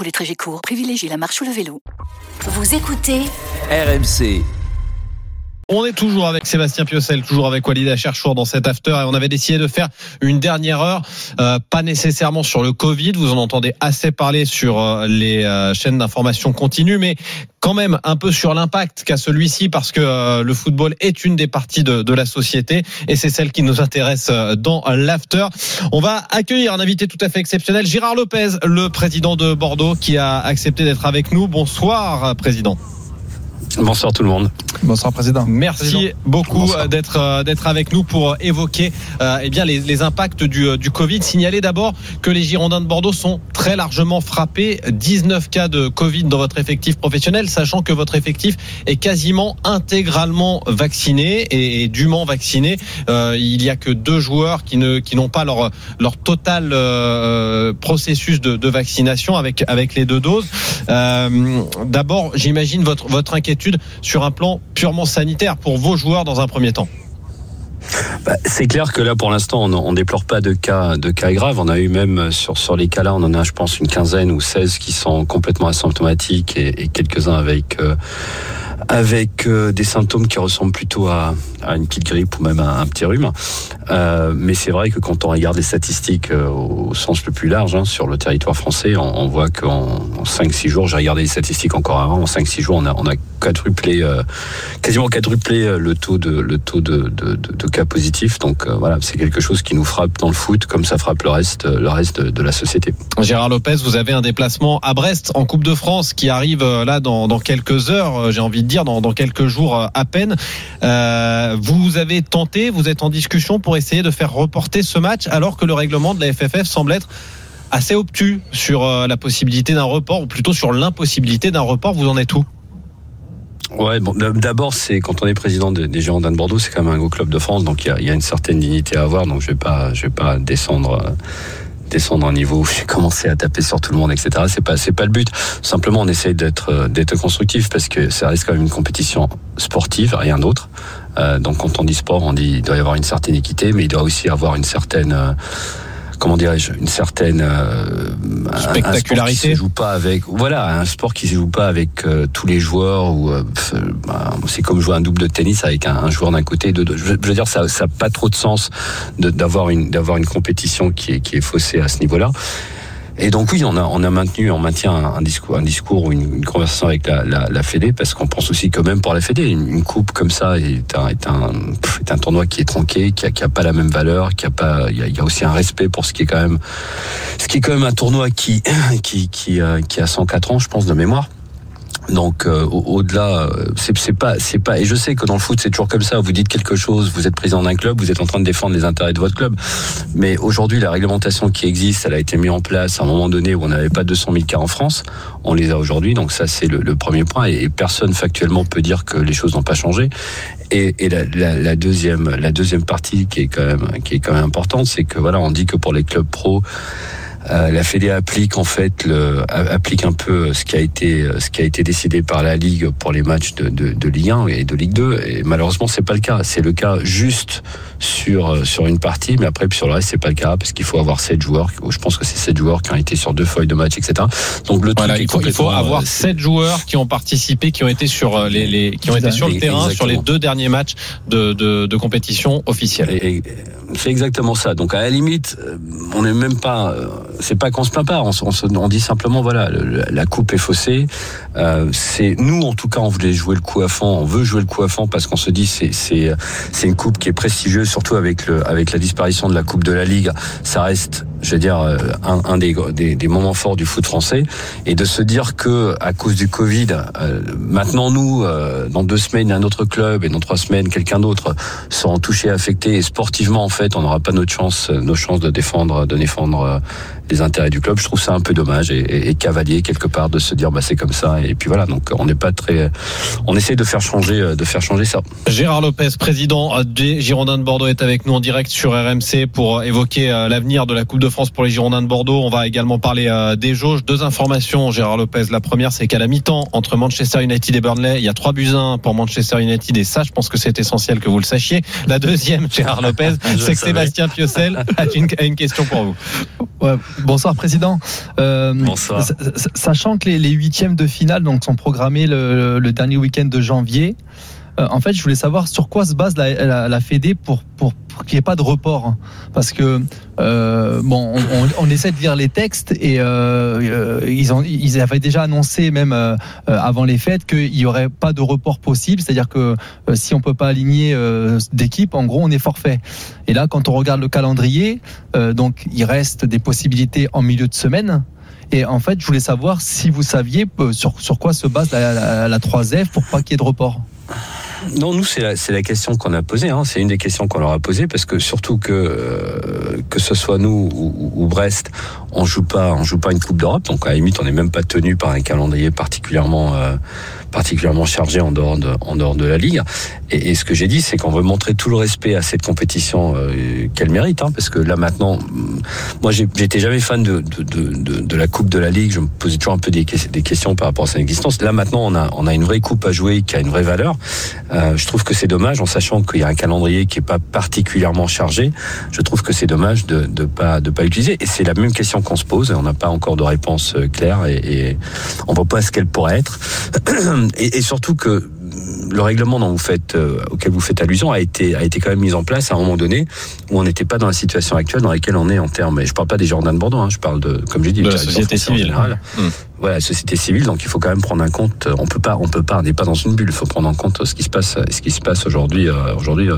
Pour les trajets courts, privilégiez la marche ou le vélo. Vous écoutez RMC. On est toujours avec Sébastien Piocel, toujours avec Walid Cherchour dans cet after et on avait décidé de faire une dernière heure, euh, pas nécessairement sur le Covid, vous en entendez assez parler sur euh, les euh, chaînes d'information continue, mais quand même un peu sur l'impact qu'a celui-ci parce que euh, le football est une des parties de, de la société et c'est celle qui nous intéresse dans l'after. On va accueillir un invité tout à fait exceptionnel, Gérard Lopez, le président de Bordeaux qui a accepté d'être avec nous. Bonsoir président. Bonsoir tout le monde. Bonsoir président. Merci président. beaucoup Bonsoir. d'être euh, d'être avec nous pour évoquer euh, eh bien les, les impacts du, euh, du Covid. Signaler d'abord que les Girondins de Bordeaux sont très largement frappés. 19 cas de Covid dans votre effectif professionnel, sachant que votre effectif est quasiment intégralement vacciné et, et dûment vacciné. Euh, il y a que deux joueurs qui ne qui n'ont pas leur leur total euh, processus de, de vaccination avec avec les deux doses. Euh, d'abord, j'imagine votre votre inquiétude sur un plan purement sanitaire pour vos joueurs dans un premier temps. Bah, c'est clair que là, pour l'instant, on, on déplore pas de cas, de cas graves. On a eu même sur, sur les cas-là, on en a, je pense, une quinzaine ou 16 qui sont complètement asymptomatiques et, et quelques-uns avec, euh, avec euh, des symptômes qui ressemblent plutôt à, une petite grippe ou même à un petit rhume. Euh, mais c'est vrai que quand on regarde les statistiques euh, au sens le plus large hein, sur le territoire français, on, voit qu'en en 5-6 jours, j'ai regardé les statistiques encore avant, en 5-6 jours, on a, quadruplé, quasiment quadruplé le taux de, le taux de, cas positifs. Donc voilà, c'est quelque chose qui nous frappe dans le foot comme ça frappe le reste, le reste de, la société. Gérard Lopez, vous avez un déplacement à Brest en Coupe de France qui arrive là dans, quelques heures, j'ai envie de dire, dans, quelques jours euh, à peine. Euh, vous avez tenté, vous êtes en discussion pour essayer de faire reporter ce match alors que le règlement de la FFF semble être assez obtus sur euh, la possibilité d'un report ou plutôt sur l'impossibilité d'un report. Vous en êtes où? Ouais, bon, d'abord, c'est quand on est président des, Girondins de Bordeaux, c'est quand même un gros club de France, donc il y y a une certaine dignité à avoir. Donc je vais pas, je vais pas descendre. Descendre un niveau j'ai commencé à taper sur tout le monde, etc. C'est pas, c'est pas le but. Simplement, on essaye d'être, euh, d'être constructif parce que ça reste quand même une compétition sportive, rien d'autre. Euh, donc, quand on dit sport, on dit il doit y avoir une certaine équité, mais il doit aussi avoir une certaine, euh, comment dirais-je, une certaine euh, un- un sport qui Spectacularité. se joue pas avec, voilà, un sport qui se joue pas avec euh, tous les joueurs ou euh, euh, bah, c'est comme jouer un double de tennis avec un, un joueur d'un côté et de deux. Je, veux- je veux dire, ça, ça a pas trop de sens d'avoir une, d'avoir une compétition qui est, qui est faussée à ce niveau-là. Et donc oui, on a, on a maintenu, on maintient un, discours, un discours ou une, conversation avec la, la, la Fédé, parce qu'on pense aussi que même pour la Fédé, une, une coupe comme ça est un, est un, est un tournoi qui est tronqué, qui a, qui a pas la même valeur, qui a pas, il y a, y a aussi un respect pour ce qui est quand même, ce qui est quand même un tournoi qui, qui, qui, euh, qui a 104 ans, je pense, de mémoire. Donc euh, au- au-delà, euh, c'est pas, c'est pas. Et je sais que dans le foot c'est toujours comme ça. Vous dites quelque chose, vous êtes président d'un club, vous êtes en train de défendre les intérêts de votre club. Mais aujourd'hui, la réglementation qui existe, elle a été mise en place à un moment donné où on n'avait pas 200 000 cas en France. On les a aujourd'hui, donc ça c'est le, le premier point. Et, et personne factuellement peut dire que les choses n'ont pas changé. Et, et la, la, la deuxième, la deuxième partie qui est quand même, qui est quand même importante, c'est que voilà, on dit que pour les clubs pro. Euh, la Fédé applique en fait le, applique un peu ce qui a été ce qui a été décidé par la Ligue pour les matchs de, de, de Ligue 1 et de Ligue 2 et malheureusement c'est pas le cas c'est le cas juste sur sur une partie mais après sur le reste c'est pas le cas parce qu'il faut avoir sept joueurs je pense que c'est sept joueurs qui ont été sur deux feuilles de match etc donc le Voilà, truc est il faut, il faut avoir euh, sept joueurs qui ont participé, qui ont été sur euh, les, les qui ont été sur le terrain sur les deux derniers matchs de, de, de compétition officielle. Et- et C'est exactement ça. Donc à la limite, on n'est même pas. C'est pas qu'on se plaint pas. On, on, on dit simplement voilà, la coupe est faussée. Euh, c'est nous en tout cas, on voulait jouer le coup à fond. On veut jouer le coup à fond parce qu'on se dit c'est c'est c'est une coupe qui est prestigieuse, surtout avec le avec la disparition de la coupe de la Ligue. Ça reste je veux dire, un, un des, moments forts du foot français, et de se dire que à cause du Covid, maintenant nous, dans deux semaines, un autre club, et dans trois semaines, quelqu'un d'autre seront touchés, affectés, et sportivement, en fait, on n'aura pas notre chance, nos chances de défendre, de défendre les intérêts du club. Je trouve ça un peu dommage et, cavalier quelque part de se dire bah c'est comme ça et puis voilà donc on n'est pas très on essaie de faire changer de faire changer ça. Gérard Lopez, président des Girondins de Bordeaux est avec nous en direct sur RMC pour évoquer euh, l'avenir de la Coupe de France pour les Girondins de Bordeaux. On va également parler euh, des jauges. Deux informations Gérard Lopez. La première c'est qu'à la mi-temps entre Manchester United et Burnley, il y a trois buts 1 pour Manchester United et ça je pense que c'est essentiel que vous le sachiez. La deuxième Gérard Lopez, c'est que Sébastien Piocel a une, a une question pour vous. Ouais, bonsoir président. Euh, bonsoir. Sachant que les, huitièmes de finale donc sont programmés le, le dernier week-end de janvier. Euh, en fait, je voulais savoir sur quoi se base la, la, Fédé pour, pour, qu'il n'y ait pas de report. Parce que, euh, bon, on, essaie de lire les textes et euh, ils, ont, ils avaient déjà annoncé, même avant les fêtes, qu'il n'y aurait pas de report possible. C'est-à-dire que si on ne peut pas aligner d'équipe, en gros, on est forfait. Et là, quand on regarde le calendrier, donc il reste des possibilités en milieu de semaine. Et en fait, je voulais savoir si vous saviez sur, sur quoi se base la, la 3F pour pas qu'il y ait de report. Non, nous c'est la, question qu'on a posée. Hein. C'est une des questions qu'on leur a posées parce que surtout que euh, que ce soit nous ou, Brest, on joue pas, on joue pas une Coupe d'Europe. Donc à la limite, on n'est même pas tenu par un calendrier particulièrement euh, particulièrement chargé en dehors de, en dehors de la ligue. Et, ce que j'ai dit, c'est qu'on veut montrer tout le respect à cette compétition euh, qu'elle mérite, hein, parce que là maintenant, moi j'étais jamais fan de, de, de, de, la Coupe de la Ligue. Je me posais toujours un peu des, des questions par rapport à son existence. Là maintenant, on a, on a une vraie coupe à jouer qui a une vraie valeur. Euh, je trouve que c'est dommage, en sachant qu'il y a un calendrier qui est pas particulièrement chargé. Je trouve que c'est dommage de de pas de pas l'utiliser. Et c'est la même question qu'on se pose. Et on n'a pas encore de réponse euh, claire et, et on voit pas ce qu'elle pourrait être. Et, et, surtout que le règlement dont vous faites, euh, auquel vous faites allusion a été, a été quand même mis en place à un moment donné où on n'était pas dans la situation actuelle dans laquelle on est en termes. Et je parle pas des Jordans de Bordeaux, hein, je parle de, comme j'ai dit, de la société civile. Mmh. Voilà, la société civile. Donc il faut quand même prendre en compte. On peut pas, on peut pas, on n'est pas dans une bulle. Il faut prendre en compte ce qui se passe, ce qui se passe aujourd'hui, euh, aujourd'hui euh,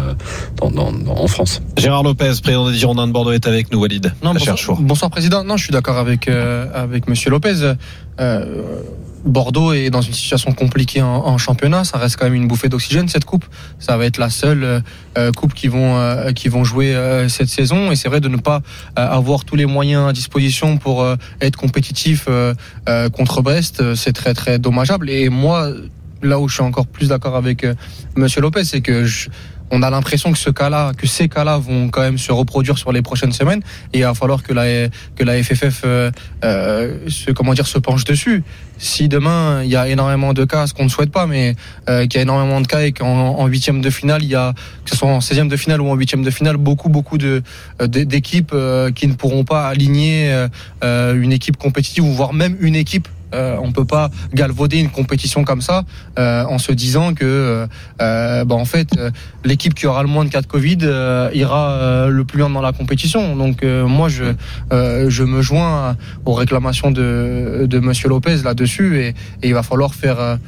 dans, dans, dans, en France. Gérard Lopez, président des Girondins de Bordeaux, est avec nous. Walid. Non, bonsoir, bonsoir, président. Non, je suis d'accord avec euh, avec Monsieur Lopez. Euh, Bordeaux est dans une situation compliquée en, en, championnat. Ça reste quand même une bouffée d'oxygène cette coupe. Ça va être la seule euh, coupe qui vont euh, qui vont jouer euh, cette saison. Et c'est vrai de ne pas avoir tous les moyens à disposition pour être compétitif contre Brest, c'est très très dommageable. Et moi, là où je suis encore plus d'accord avec Monsieur Lopez, c'est que je, on a l'impression que ce cas-là, que ces cas-là vont quand même se reproduire sur les prochaines semaines et il va falloir que la que FFF euh, euh, se comment dire se penche dessus. Si demain il y a énormément de cas, ce qu'on ne souhaite pas, mais euh, qu'il y a énormément de cas et qu'en huitième de finale il y a que ce soit en 16e de finale ou en huitième de finale beaucoup beaucoup euh, d'équipes qui ne pourront pas aligner une équipe compétitive ou voire même une équipe euh, on peut pas galvauder une compétition comme ça euh, en se disant que, euh, bah, en fait, l'équipe qui aura le moins de cas de Covid ira le plus loin dans la compétition. Donc moi, je me joins aux réclamations de de Monsieur Lopez là-dessus et, il va falloir faire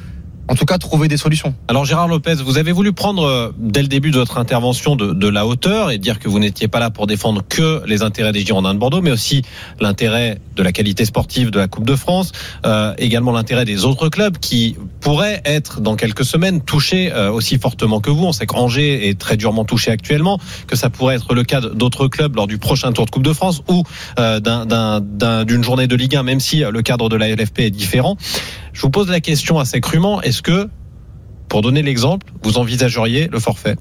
en tout cas trouver des solutions. Alors Gérard Lopez, vous avez voulu prendre euh, dès le début de votre intervention de, la hauteur et dire que vous n'étiez pas là pour défendre que les intérêts des Girondins de Bordeaux, mais aussi l'intérêt de la qualité sportive de la Coupe de France, euh, également l'intérêt des autres clubs qui pourraient être dans quelques semaines touchés euh, aussi fortement que vous. On sait qu'Angers est très durement touché actuellement, que ça pourrait être le cas d'autres clubs lors du prochain Tour de Coupe de France ou d'une journée de Ligue 1, même si le cadre de la LFP est différent. Je vous pose la question assez crûment, est-ce que, pour donner l'exemple, vous envisageriez le forfait?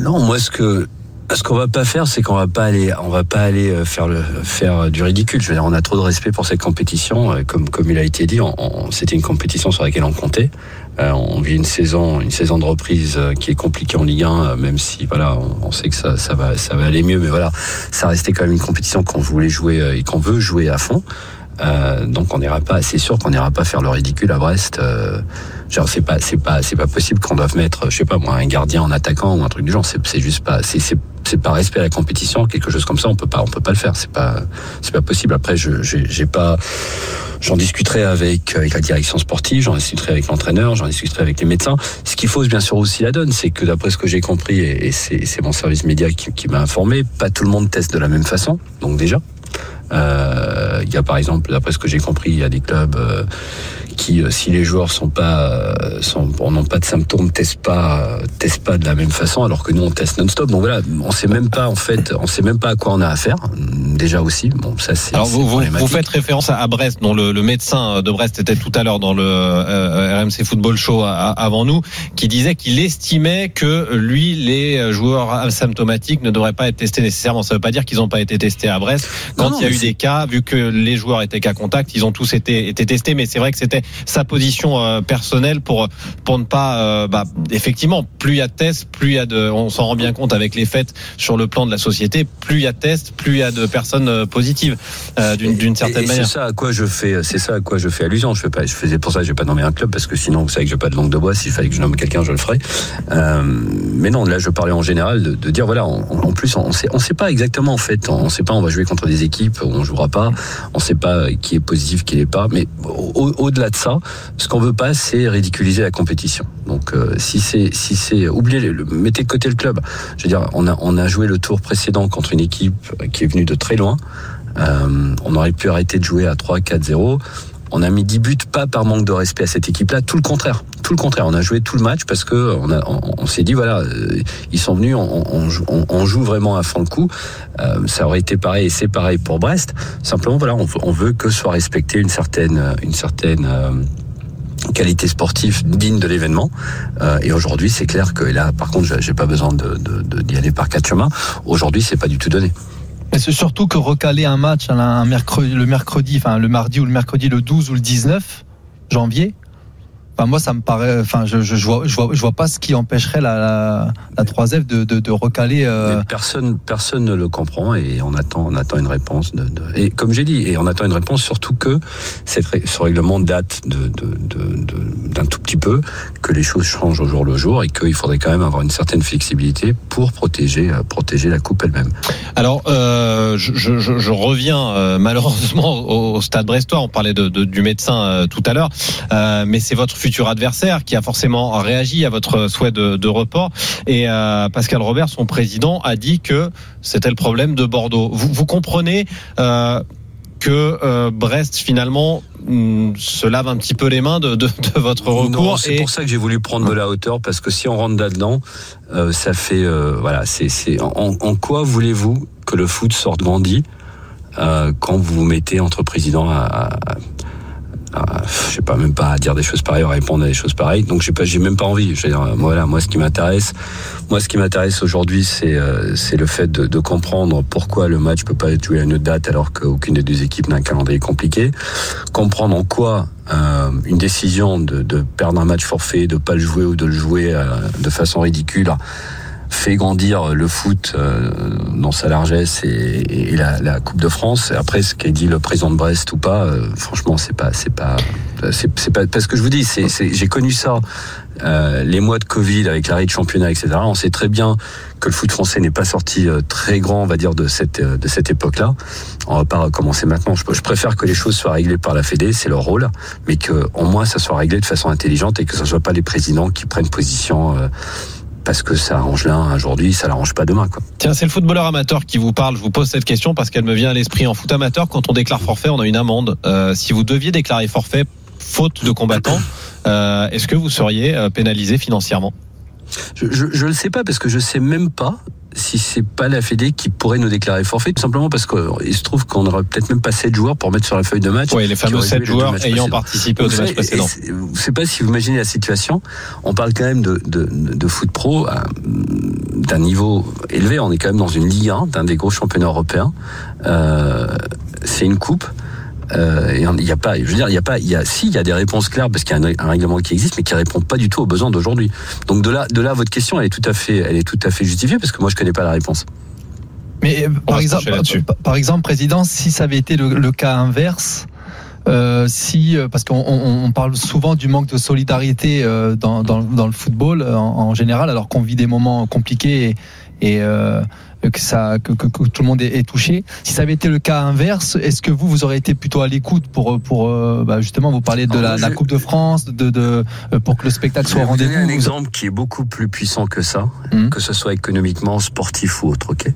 Non, moi ce que ce qu'on va pas faire, c'est qu'on va pas aller, on va pas aller euh, faire faire du ridicule. On a trop de respect pour cette compétition, euh, comme il a été dit. C'était une compétition sur laquelle on comptait. Euh, on vit une saison, de reprise qui est compliquée en Ligue 1, même si voilà, on, sait que ça, ça va, ça va aller mieux, mais voilà, ça restait quand même une compétition qu'on voulait jouer et qu'on veut jouer à fond. Euh, donc on n'ira pas, c'est sûr qu'on n'ira pas faire le ridicule à Brest. Euh, genre c'est pas, c'est pas, c'est pas possible qu'on doive mettre, je sais pas moi, un gardien en attaquant ou un truc du genre. C'est, juste pas, c'est, c'est, pas respect à la compétition, quelque chose comme ça. On peut pas, on peut pas le faire. C'est pas, c'est pas possible. Après, je, j'ai, pas J'en discuterai avec, avec la direction sportive, j'en discuterai avec l'entraîneur, j'en discuterai avec les médecins. Ce qu'il fausse bien sûr aussi la donne, c'est que d'après ce que j'ai compris, et, c'est mon service média qui, qui m'a informé, pas tout le monde teste de la même façon. Donc déjà, euh, il y a par exemple, d'après ce que j'ai compris, il y a des clubs euh, qui, euh, si les joueurs sont pas, sont, n'ont pas de symptômes, testent pas, testent pas de la même façon, alors que nous on teste non-stop. Donc voilà, on sait même pas en fait, on sait même pas à quoi on a affaire. Déjà aussi, bon ça c'est. Alors vous, vous, faites référence à Brest, dont le, le, médecin de Brest était tout à l'heure dans le euh, RMC Football Show avant nous, qui disait qu'il estimait que lui, les joueurs asymptomatiques ne devraient pas être testés nécessairement. Ça veut pas dire qu'ils n'ont pas été testés à Brest. Quand il y a eu des cas, vu que les joueurs étaient cas contact, ils ont tous été, été testés. Mais c'est vrai que c'était sa position euh, personnelle pour pour ne pas, euh, bah, effectivement, plus il y a de tests, plus il y a de, on s'en rend bien compte avec les faits sur le plan de la société, plus il y a de tests, plus il y a de personnes euh, positives d'une certaine manière. C'est ça à quoi je fais, c'est ça à quoi je fais allusion. Je fais pas, je faisais pour ça, je vais pas nommer un club parce que sinon vous savez que j'ai pas de langue de bois. S'il fallait que je nomme quelqu'un, je le ferais. Mais non, là je parlais en général de, de dire voilà, en plus on sait, on sait pas exactement en fait, on sait pas, on va jouer contre des équipes, on jouera pas, on sait pas qui est positif, qui n'est pas. Mais au-delà de ça, ce qu'on veut pas, c'est ridiculiser la compétition. Donc, euh, si c'est, si c'est, oubliez, le, mettez de côté le club. Je veux dire, on a, joué le tour précédent contre une équipe qui est venue de très loin. Euh, on aurait pu arrêter de jouer à 3, 4, 0 on a mis 10 buts pas par manque de respect à cette équipe-là, tout le contraire. Tout le contraire, on a joué tout le match parce que on, s'est dit voilà, euh, ils sont venus, on, on, joue vraiment à fond le coup. Euh, ça aurait été pareil et c'est pareil pour Brest. Simplement voilà, on, veut que soit respectée une certaine, une certaine euh, qualité sportive digne de l'événement. et aujourd'hui, c'est clair que là, par contre, j'ai pas besoin de, d'y aller par quatre chemins. Aujourd'hui, c'est pas du tout donné. Mais c'est surtout que recaler un match un mercredi, le mercredi, enfin le mardi ou le mercredi le 12 ou le 19 janvier, Enfin, moi, ça me paraît. Enfin, je, je, vois, je vois, je vois pas ce qui empêcherait la, la, 3F de, de, de recaler. Euh... Personne, personne ne le comprend et on attend, on attend une réponse. De, de... Et comme j'ai dit, et on attend une réponse surtout que cette, ce règlement date de, d'un tout petit peu, que les choses changent au jour le jour et qu'il faudrait quand même avoir une certaine flexibilité pour protéger, euh, protéger la coupe elle-même. Alors, euh, je, je, je, reviens euh, malheureusement au, stade brestois. On parlait de, du médecin euh, tout à l'heure, mais c'est votre futur adversaire qui a forcément réagi à votre souhait de, report. Et euh, Pascal Robert, son président, a dit que c'était le problème de Bordeaux. Vous, vous comprenez euh, que euh, Brest finalement mm, se lave un petit peu les mains de, de, de votre recours. C'est pour ça que j'ai voulu prendre de la hauteur parce que si on rentre là-dedans, ça fait voilà. C'est en, en, quoi voulez-vous que le foot sorte grandi quand vous vous mettez entre présidents à, sais pas même pas à dire des choses pareilles, à répondre à des choses pareilles. Donc j'ai pas, j'ai même pas envie. Je dire, voilà, moi ce qui m'intéresse, moi ce qui m'intéresse aujourd'hui, c'est euh, c'est le fait de, comprendre pourquoi le match peut pas être joué à une autre date alors qu'aucune des deux équipes n'a un calendrier compliqué. Comprendre en quoi euh, une décision de, perdre un match forfait, de pas le jouer ou de le jouer euh, de façon ridicule fait grandir le foot euh, dans sa largesse et, et la, la, Coupe de France. Après, ce qu'a dit le président de Brest ou pas, euh, franchement, c'est pas, c'est pas, c'est pas parce que je vous dis, c'est, j'ai connu ça. Euh, les mois de Covid avec l'arrêt de championnat, etc. On sait très bien que le foot français n'est pas sorti euh, très grand, on va dire, de cette de cette époque-là. On va pas recommencer maintenant. Je, préfère que les choses soient réglées par la Fédé, c'est leur rôle, mais que au moins ça soit réglé de façon intelligente et que ce soit pas les présidents qui prennent position parce que ça arrange l'un aujourd'hui, ça l'arrange pas demain. Quoi. Tiens, c'est le footballeur amateur qui vous parle. Je vous pose cette question parce qu'elle me vient à l'esprit. En foot amateur, quand on déclare forfait, on a une amende. Euh, si vous deviez déclarer forfait faute de combattant, euh, est-ce que vous seriez euh, pénalisé financièrement? Je, je, le sais pas parce que je sais même pas si c'est pas la Fédé qui pourrait nous déclarer forfait, tout simplement parce qu'il se trouve qu'on aurait peut-être même pas 7 joueurs pour mettre sur la feuille de match. Oui, les fameux 7 joueurs ayant participé au match précédent. Je sais pas si vous imaginez la situation. On parle quand même de, de, de foot pro euh, d'un niveau élevé. On est quand même dans une Ligue 1, d'un des gros championnats européens. Euh, c'est une coupe. Euh, il y a pas, je veux dire, il y a pas, il y a, si, il y a des réponses claires parce qu'il y a un, règlement qui existe, mais qui répond pas du tout aux besoins d'aujourd'hui. Donc de là, de là, votre question, elle est tout à fait, elle est tout à fait justifiée parce que moi, je connais pas la réponse. Mais euh, par exemple, par, exemple, président, si ça avait été le, cas inverse. Euh, si parce qu'on on, parle souvent du manque de solidarité dans, dans, dans le football en, en général alors qu'on vit des moments compliqués et euh, que ça que, que, que tout le monde est, est touché. Si ça avait été le cas inverse, est-ce que vous vous auriez été plutôt à l'écoute pour pour euh, bah, justement vous parler de Alors, la, Coupe de France, de, de euh, pour que le spectacle Je soit vais au vous donner rendez-vous un exemple qui est beaucoup plus puissant que ça, Mhm. que ce soit économiquement, sportif ou autre. Ok?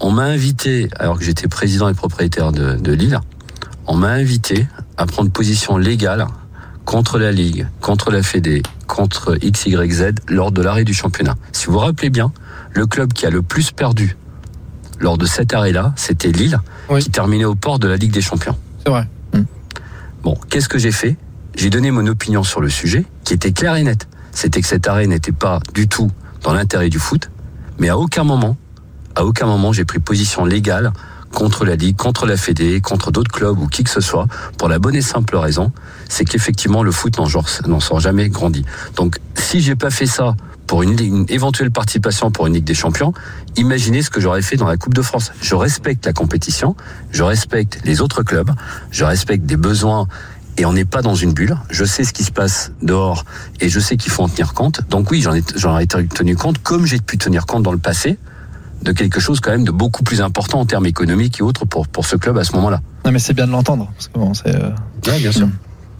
On m'a invité, alors que j'étais président et propriétaire de, de Lille, on m'a invité à prendre position légale contre la Ligue, contre la Fédé, contre XYZ lors de l'arrêt du championnat. Si vous vous rappelez bien, le club qui a le plus perdu lors de cet arrêt-là, c'était Lille, Oui. qui terminait au port de la Ligue des Champions. C'est vrai. Bon, qu'est-ce que j'ai fait? J'ai donné mon opinion sur le sujet, qui était claire et nette. C'était que cet arrêt n'était pas du tout dans l'intérêt du foot, mais à aucun moment, à aucun moment, j'ai pris position légale contre la Ligue, contre la Fédé, contre d'autres clubs ou qui que ce soit, pour la bonne et simple raison, c'est qu'effectivement le foot n'en sort jamais grandi. Donc, si j'ai pas fait ça pour une, éventuelle participation pour une Ligue des Champions, imaginez ce que j'aurais fait dans la Coupe de France. Je respecte la compétition, je respecte les autres clubs, je respecte des besoins et on n'est pas dans une bulle. Je sais ce qui se passe dehors et je sais qu'il faut en tenir compte. Donc oui, j'en ai, j'en ai tenu compte, comme j'ai pu tenir compte dans le passé de quelque chose quand même de beaucoup plus important en termes économiques et autres pour, pour ce club à ce moment-là. Non mais c'est bien de l'entendre parce que bon, c'est euh, Oui, bien sûr.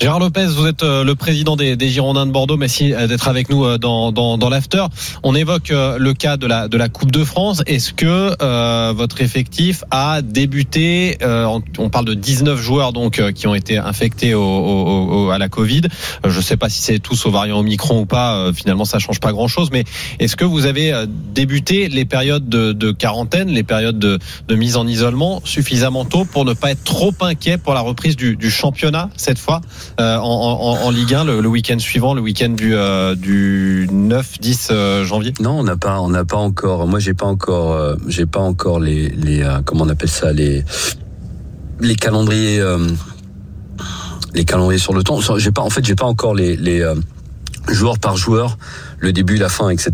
Gérard Lopez, vous êtes euh, le président des, des Girondins de Bordeaux. Merci euh, d'être avec nous euh, dans, dans, dans l'after. On évoque le cas de la, de la Coupe de France. Est-ce que euh, votre effectif a débuté euh, on, parle de 19 joueurs donc euh, qui ont été infectés au, au- au- à la Covid. Je ne sais pas si c'est tous au variant Omicron ou pas. finalement, ça change pas grand-chose. Mais est-ce que vous avez débuté les périodes de, de quarantaine, les périodes de, de mise en isolement suffisamment tôt pour ne pas être trop inquiet pour la reprise du, du championnat cette fois? En, en, en Ligue 1 le, le week-end suivant, le week-end du, euh, du 9-10 euh, janvier? Non, on n'a pas, on n'a pas encore. Moi, j'ai pas encore, euh, j'ai pas encore les, les, euh, comment on appelle ça, les, les calendriers, euh, les calendriers sur le temps. J'ai pas, en fait, j'ai pas encore les, les euh, joueurs par joueur, le début, la fin, etc.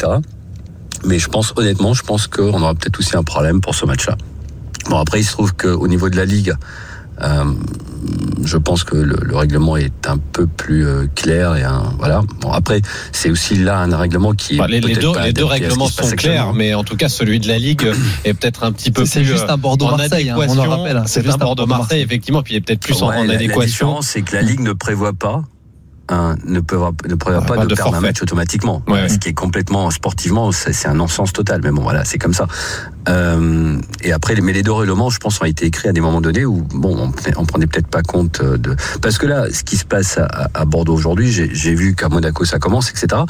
Mais je pense, honnêtement, je pense qu'on aura peut-être aussi un problème pour ce match-là. Bon, après, il se trouve qu'au niveau de la ligue. Euh, je pense que le, le, règlement est un peu plus euh, clair et un voilà. Bon après c'est aussi là un règlement qui est les, les, deux, les deux règlements sont clairs, mais en tout cas celui de la ligue est peut-être un petit peu c'est plus. juste un Bordeaux Marseille, hein, on en rappelle. C'est un Bordeaux Marseille effectivement, puis il est peut-être plus ouais, en, en la, adéquation. La c'est que la ligue ne prévoit pas un, ne prévoit, ne prévoit Ouais, pas, pas de, de perdre un match automatiquement. Ouais, ouais. Ce qui est complètement sportivement, c'est c'est un non-sens total. Mais bon, voilà, c'est comme ça. Euh, et après, mais les deux règlements, je pense, ont été écrits à des moments donnés où, bon, on, on prenait peut-être pas compte de. Parce que là, ce qui se passe à, Bordeaux aujourd'hui, j'ai vu qu'à Monaco ça commence, etc.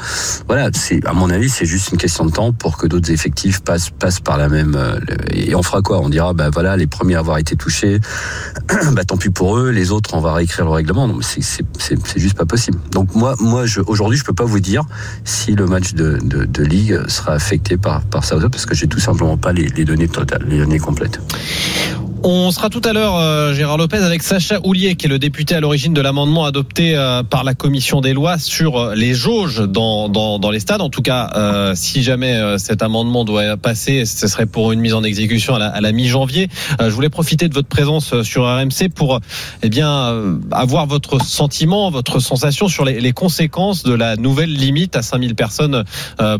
Voilà, c'est à mon avis, c'est juste une question de temps pour que d'autres effectifs passent par la même. euh, et on fera quoi? On dira, bah voilà, les premiers à avoir été touchés, bah tant pis pour eux. Les autres, on va réécrire le règlement. Non, c'est juste pas possible. Donc moi, moi, aujourd'hui, je peux pas vous dire si le match de, de, de ligue sera affecté par par ça parce que j'ai tout simplement pas les, les données totales, les données complètes. On sera tout à l'heure, euh, Gérard Lopez, avec Sacha Houlier, qui est le député à l'origine de l'amendement adopté euh, par la commission des lois sur euh, les jauges dans, dans, dans les stades. En tout cas, euh, si jamais euh, cet amendement doit passer, ce serait pour une mise en exécution à la, à la mi-janvier. Euh, je voulais profiter de votre présence sur RMC pour eh bien avoir votre sentiment, votre sensation sur les, les conséquences de la nouvelle limite à 5000 personnes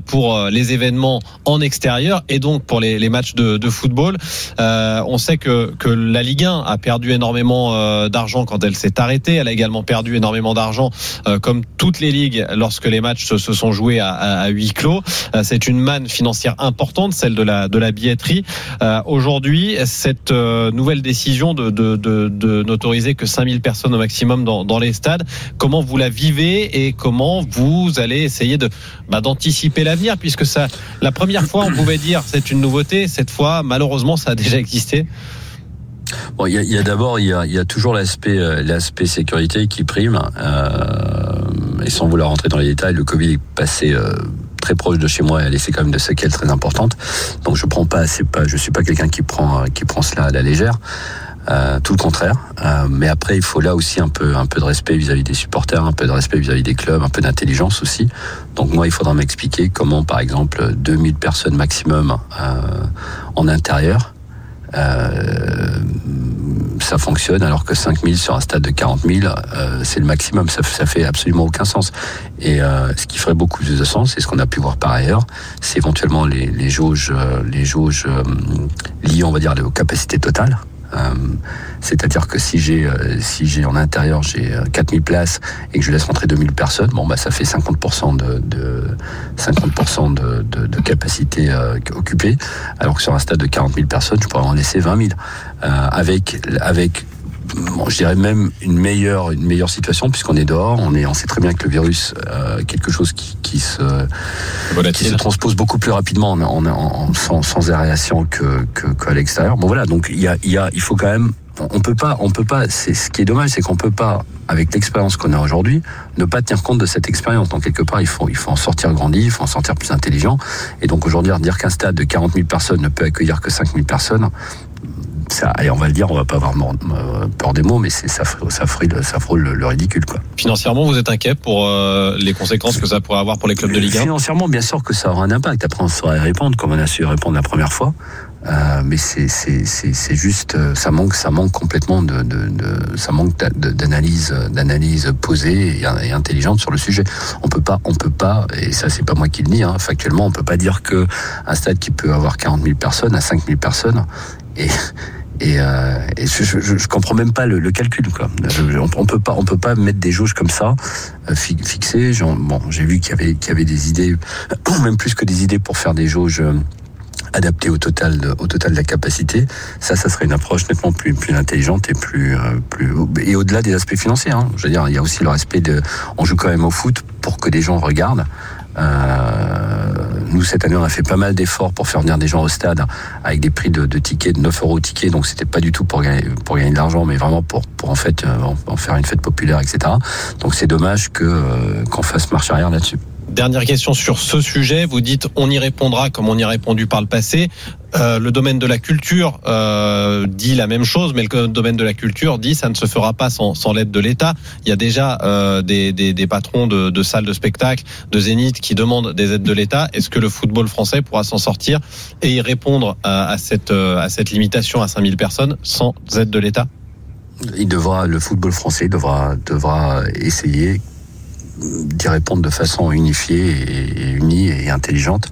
pour les événements en extérieur et donc pour les, les matchs de, de football. On sait que, que la Ligue 1 a perdu énormément euh, d'argent quand elle s'est arrêtée. Elle a également perdu énormément d'argent, euh, comme toutes les ligues, lorsque les matchs se, sont joués à, à, à huis clos. Euh, C'est une manne financière importante, celle de la, de la billetterie. Aujourd'hui, cette nouvelle décision de, de, de, de n'autoriser que 5000 personnes au maximum dans, dans les stades, comment vous la vivez et comment vous allez essayer de bah, d'anticiper l'avenir, puisque ça, la première fois, on pouvait dire c'est une nouveauté. Cette fois, malheureusement, ça a déjà existé. Bon, il y a, d'abord, il y a, y a toujours l'aspect, euh, l'aspect sécurité qui prime. Euh, et sans vouloir rentrer dans les détails, le Covid est passé euh, très proche de chez moi et a laissé quand même de séquelles très importantes. Donc je prends pas, je suis pas quelqu'un qui prend, qui prend cela à la légère. Tout le contraire. Mais après, il faut là aussi un peu, un peu de respect vis-à-vis des supporters, un peu de respect vis-à-vis des clubs, un peu d'intelligence aussi. Donc moi, il faudra m'expliquer comment, par exemple, 2000 personnes maximum en intérieur, ça fonctionne alors que 5000 sur un stade de 40 000, euh, c'est le maximum. Ça, fait absolument aucun sens. Et euh, ce qui ferait beaucoup de sens, et ce qu'on a pu voir par ailleurs, c'est éventuellement les, jauges, les jauges euh, liées, on va dire, aux capacités totales. Euh, C'est-à-dire que si j'ai euh, si j'ai en intérieur j'ai euh, 4000 places et que je laisse rentrer 2000 personnes, bon bah ça fait 50% de, de 50% de, capacité euh, occupée, alors que sur un stade de 40 000 personnes, je pourrais en laisser 20 000 euh, avec avec je dirais même une meilleure, une meilleure situation puisqu'on est dehors, on est, on sait très bien que le virus, euh, quelque chose qui, qui se, qui se transpose beaucoup plus rapidement en, en, en- sans, sans aération que, que, qu'à l'extérieur. Bon voilà, donc il y a, y a, il faut quand même, on peut pas, on peut pas. C'est ce qui est dommage, c'est qu'on peut pas, avec l'expérience qu'on a aujourd'hui, ne pas tenir compte de cette expérience. Donc quelque part, il faut, il faut en sortir grandi, il faut en sortir plus intelligent. Et donc aujourd'hui, dire qu'un stade de 40 000 personnes ne peut accueillir que 5 000 personnes. Ça, allez, on va le dire, on va pas avoir mor- euh, peur des mots, mais c'est ça, fr- ça frôle, le- ça frôle le, le ridicule, quoi. Financièrement, vous êtes inquiet pour euh, les conséquences que ça pourrait avoir pour les clubs de Ligue 1 Financièrement, bien sûr que ça aura un impact. Après, on saurait répondre comme on a su répondre la première fois. Euh, mais c'est juste ça manque ça manque complètement de, de, de ça manque d'analyse d'analyse posée et, et intelligente sur le sujet. On peut pas on peut pas et ça c'est pas moi qui le dis hein, factuellement on peut pas dire que un stade qui peut avoir 40 000 personnes à 5 000 personnes et et, euh, je, je, comprends même pas le, le calcul quoi. On, on peut pas on peut pas mettre des jauges comme ça euh, fi- fixées. Bon, j'ai vu qu'il y avait qu'il y avait des idées, même plus que des idées pour faire des jauges euh, adaptées au total de, au total de la capacité. Ça, ça serait une approche nettement plus plus intelligente et plus euh, plus et au-delà des aspects financiers. Hein. Je veux dire, il y a aussi le respect de. On joue quand même au foot pour que des gens regardent. Euh, nous, cette année, on a fait pas mal d'efforts pour faire venir des gens au stade avec des prix de, tickets de 9 euros ticket. Donc, c'était pas du tout pour gagner, pour de l'argent, mais vraiment pour, en fait euh, faire une fête populaire, etc. Donc, c'est dommage que euh, qu'on fasse marche arrière là-dessus. Dernière question sur ce sujet. Vous dites on y répondra comme on y a répondu par le passé. Euh, le domaine de la culture euh, dit la même chose, mais le domaine de la culture dit ça ne se fera pas sans, l'aide de l'État. Il y a déjà euh, des, des, patrons de, de salles de spectacle, de zénith qui demandent des aides de l'État. Est-ce que le football français pourra s'en sortir et y répondre à, à cette, euh, à cette limitation à 5000 personnes sans aide de l'État? Il devra, le football français devra, devra essayer d'y répondre de façon unifiée et, unie et intelligente,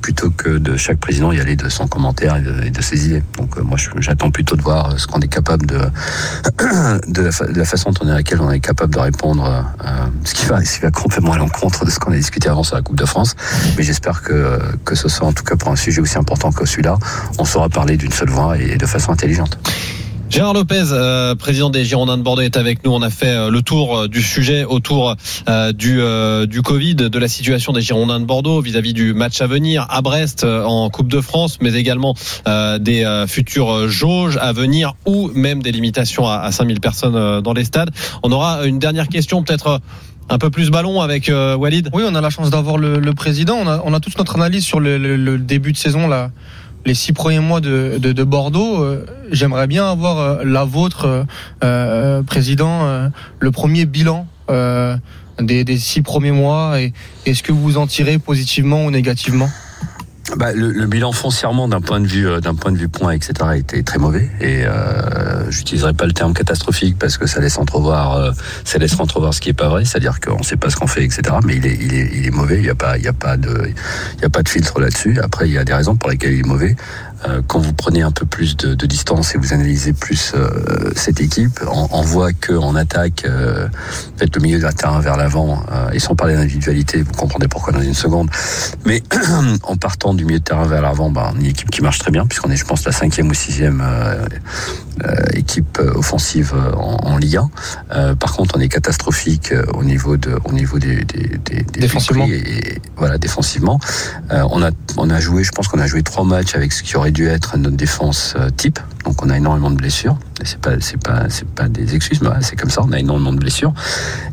plutôt que de chaque président y aller de son commentaire et de, ses idées. Donc euh, moi, j'attends plutôt de voir ce qu'on est capable de, de la, façon dont on est, à laquelle on est capable de répondre, euh, ce qui va, ce qui va complètement à l'encontre de ce qu'on a discuté avant sur la Coupe de France. Mais j'espère que que ce soit en tout cas pour un sujet aussi important que celui-là, on saura parler d'une seule voix et de façon intelligente. Gérard Lopez, euh, président des Girondins de Bordeaux, est avec nous. On a fait euh, le tour euh, du sujet autour euh, du, Covid, de la situation des Girondins de Bordeaux vis-à-vis du match à venir à Brest en Coupe de France, mais également des futures jauges à venir ou même des limitations à, à 5000 personnes dans les stades. On aura une dernière question, peut-être un peu plus ballon avec euh, Walid. Oui, on a la chance d'avoir le, le président. On a, on notre analyse sur le, le- le début de saison, là, les six premiers mois de, de, de Bordeaux. Euh, J'aimerais bien avoir euh, la vôtre, euh, président, le premier bilan des, des six premiers mois. Et est-ce que vous en tirez positivement ou négativement? Bah, le, bilan foncièrement d'un point de vue euh, d'un point de vue point etc était très mauvais. Et euh, j'utiliserai pas le terme catastrophique parce que ça laisse entrevoir euh, ça laisse entrevoir ce qui est pas vrai c'est-à-dire qu'on sait pas ce qu'on fait etc mais il est il est il est mauvais. Il y a pas il y a pas de il y a pas de filtre là-dessus. Après il y a des raisons pour lesquelles il est mauvais quand vous prenez un peu plus de, de distance et vous analysez plus euh, cette équipe on, on voit que en attaque euh, faites le milieu d'un terrain vers l'avant euh, et sans parler d'individualité vous comprendrez pourquoi dans une seconde mais en partant du milieu de terrain vers l'avant, bah, une équipe qui marche très bien, puisqu'on est, je pense, la cinquième ou sixième euh, euh, équipe euh, offensive euh, en, en Ligue 1. Euh, par contre, on est catastrophique euh, au niveau de, au niveau des, des, des, des Défensivement. prix et, et voilà, défensivement. Euh, on a, on a joué, je pense qu'on a joué trois matchs avec ce qui aurait dû être notre défense euh, type. Donc, on a énormément de blessures. Et C'est pas, c'est pas, c'est pas des excuses, mais c'est comme ça. On a énormément de blessures.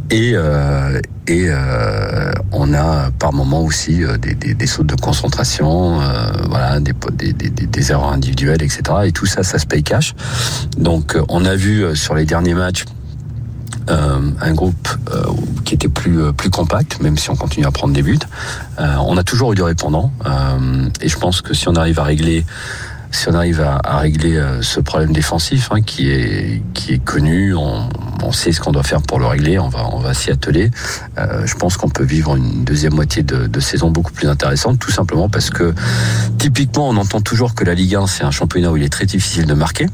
Et, euh, et euh, on a par moment aussi des, des, sautes de concentration, voilà, des, des, des, erreurs individuelles, etc. Et tout ça, ça se paye cash. Donc, on a vu sur les derniers matchs un groupe euh, qui était plus euh, plus compact, même si on continue à prendre des buts. Euh, on a toujours eu du répondant, euh, et je pense que si on arrive à régler si on arrive à, régler euh, ce problème défensif hein, qui est qui est connu, on, on sait ce qu'on doit faire pour le régler, on va on va s'y atteler. Euh, je pense qu'on peut vivre une deuxième moitié de, de, saison beaucoup plus intéressante, tout simplement parce que typiquement on entend toujours que la Ligue 1 c'est un championnat où il est très difficile de marquer.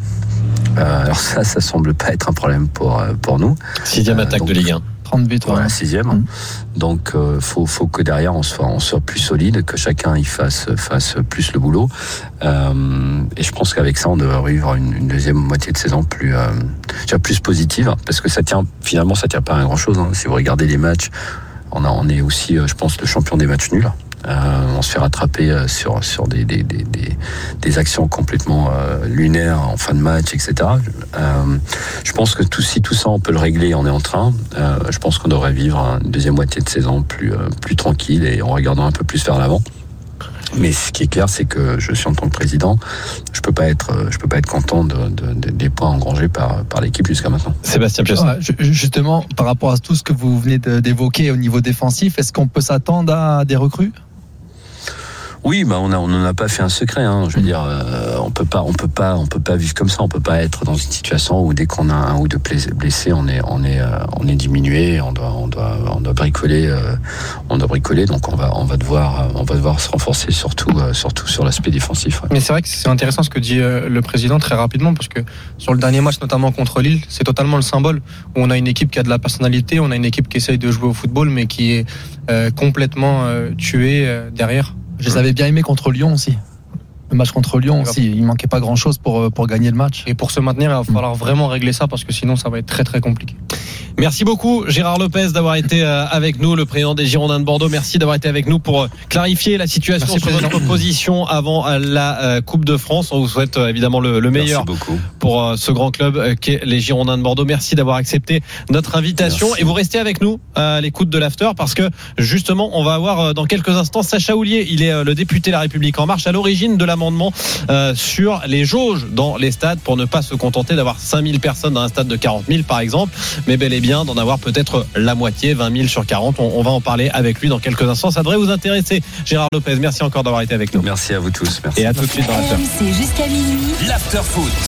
Euh, alors ça, ça semble pas être un problème pour euh, pour nous. Sixième attaque donc, de Ligue 1. 30 buts. Voilà, sixième. Mmh. Donc, euh, faut, faut que derrière on soit, on soit plus solide, que chacun y fasse, fasse plus le boulot. Euh, et je pense qu'avec ça, on devrait vivre une, une, deuxième moitié de saison plus, euh, plus positive, parce que ça tient, finalement, ça tient pas à grand chose. Hein. Si vous regardez les matchs, on, a, on est aussi, je pense, le champion des matchs nuls. Euh, on se fait rattraper sur sur des des, des, des, des actions complètement euh, lunaires en fin de match, etc. Euh, je pense que tout si tout ça on peut le régler, on est en train. Euh, je pense qu'on devrait vivre une deuxième moitié de saison plus plus tranquille et en regardant un peu plus vers l'avant. Mais ce qui est clair, c'est que je suis en tant que président, je peux pas être, je peux pas être content de, de, de des points engrangés par par l'équipe jusqu'à maintenant. Sébastien justement, par rapport à tout ce que vous venez d'évoquer au niveau défensif, est-ce qu'on peut s'attendre à des recrues? Oui, bah on n'en a pas fait un secret. Hein. Je veux dire, euh, on peut pas, on peut pas, on peut pas vivre comme ça. On peut pas être dans une situation où dès qu'on a un ou deux blessés, on est, on est, euh, on est diminué. On doit, on doit, on doit bricoler, euh, on doit bricoler. Donc on va, on va devoir, on va devoir se renforcer surtout, surtout sur l'aspect défensif. Mais c'est vrai que c'est intéressant ce que dit le président très rapidement parce que sur le dernier match, notamment contre Lille, c'est totalement le symbole où on a une équipe qui a de la personnalité, on a une équipe qui essaye de jouer au football, mais qui est complètement tuée derrière. Je les avais bien aimés contre Lyon aussi. Le match contre Lyon aussi, il manquait pas grand chose pour, pour gagner le match. Et pour se maintenir, il va falloir vraiment régler ça parce que sinon ça va être très très compliqué. Merci beaucoup Gérard Lopez d'avoir été avec nous, le président des Girondins de Bordeaux. Merci d'avoir été avec nous pour clarifier la situation Merci, sur votre position avant la Coupe de France. On vous souhaite évidemment le, le meilleur pour ce grand club qu'est les Girondins de Bordeaux. Merci d'avoir accepté notre invitation Merci. et vous restez avec nous à l'écoute de l'after parce que justement on va avoir dans quelques instants Sacha Houlier. Il est le député La République en marche à l'origine de l'amendement euh, sur les jauges dans les stades pour ne pas se contenter d'avoir 5000 personnes dans un stade de 40 000 par exemple, mais bel et bien d'en avoir peut-être la moitié, 20 000 sur 40. On, on, va en parler avec lui dans quelques instants. Ça devrait vous intéresser. Gérard Lopez, merci encore d'avoir été avec nous. Merci à vous tous. Merci. Et à tout de suite dans l'after. jusqu'à minuit. L'after foot.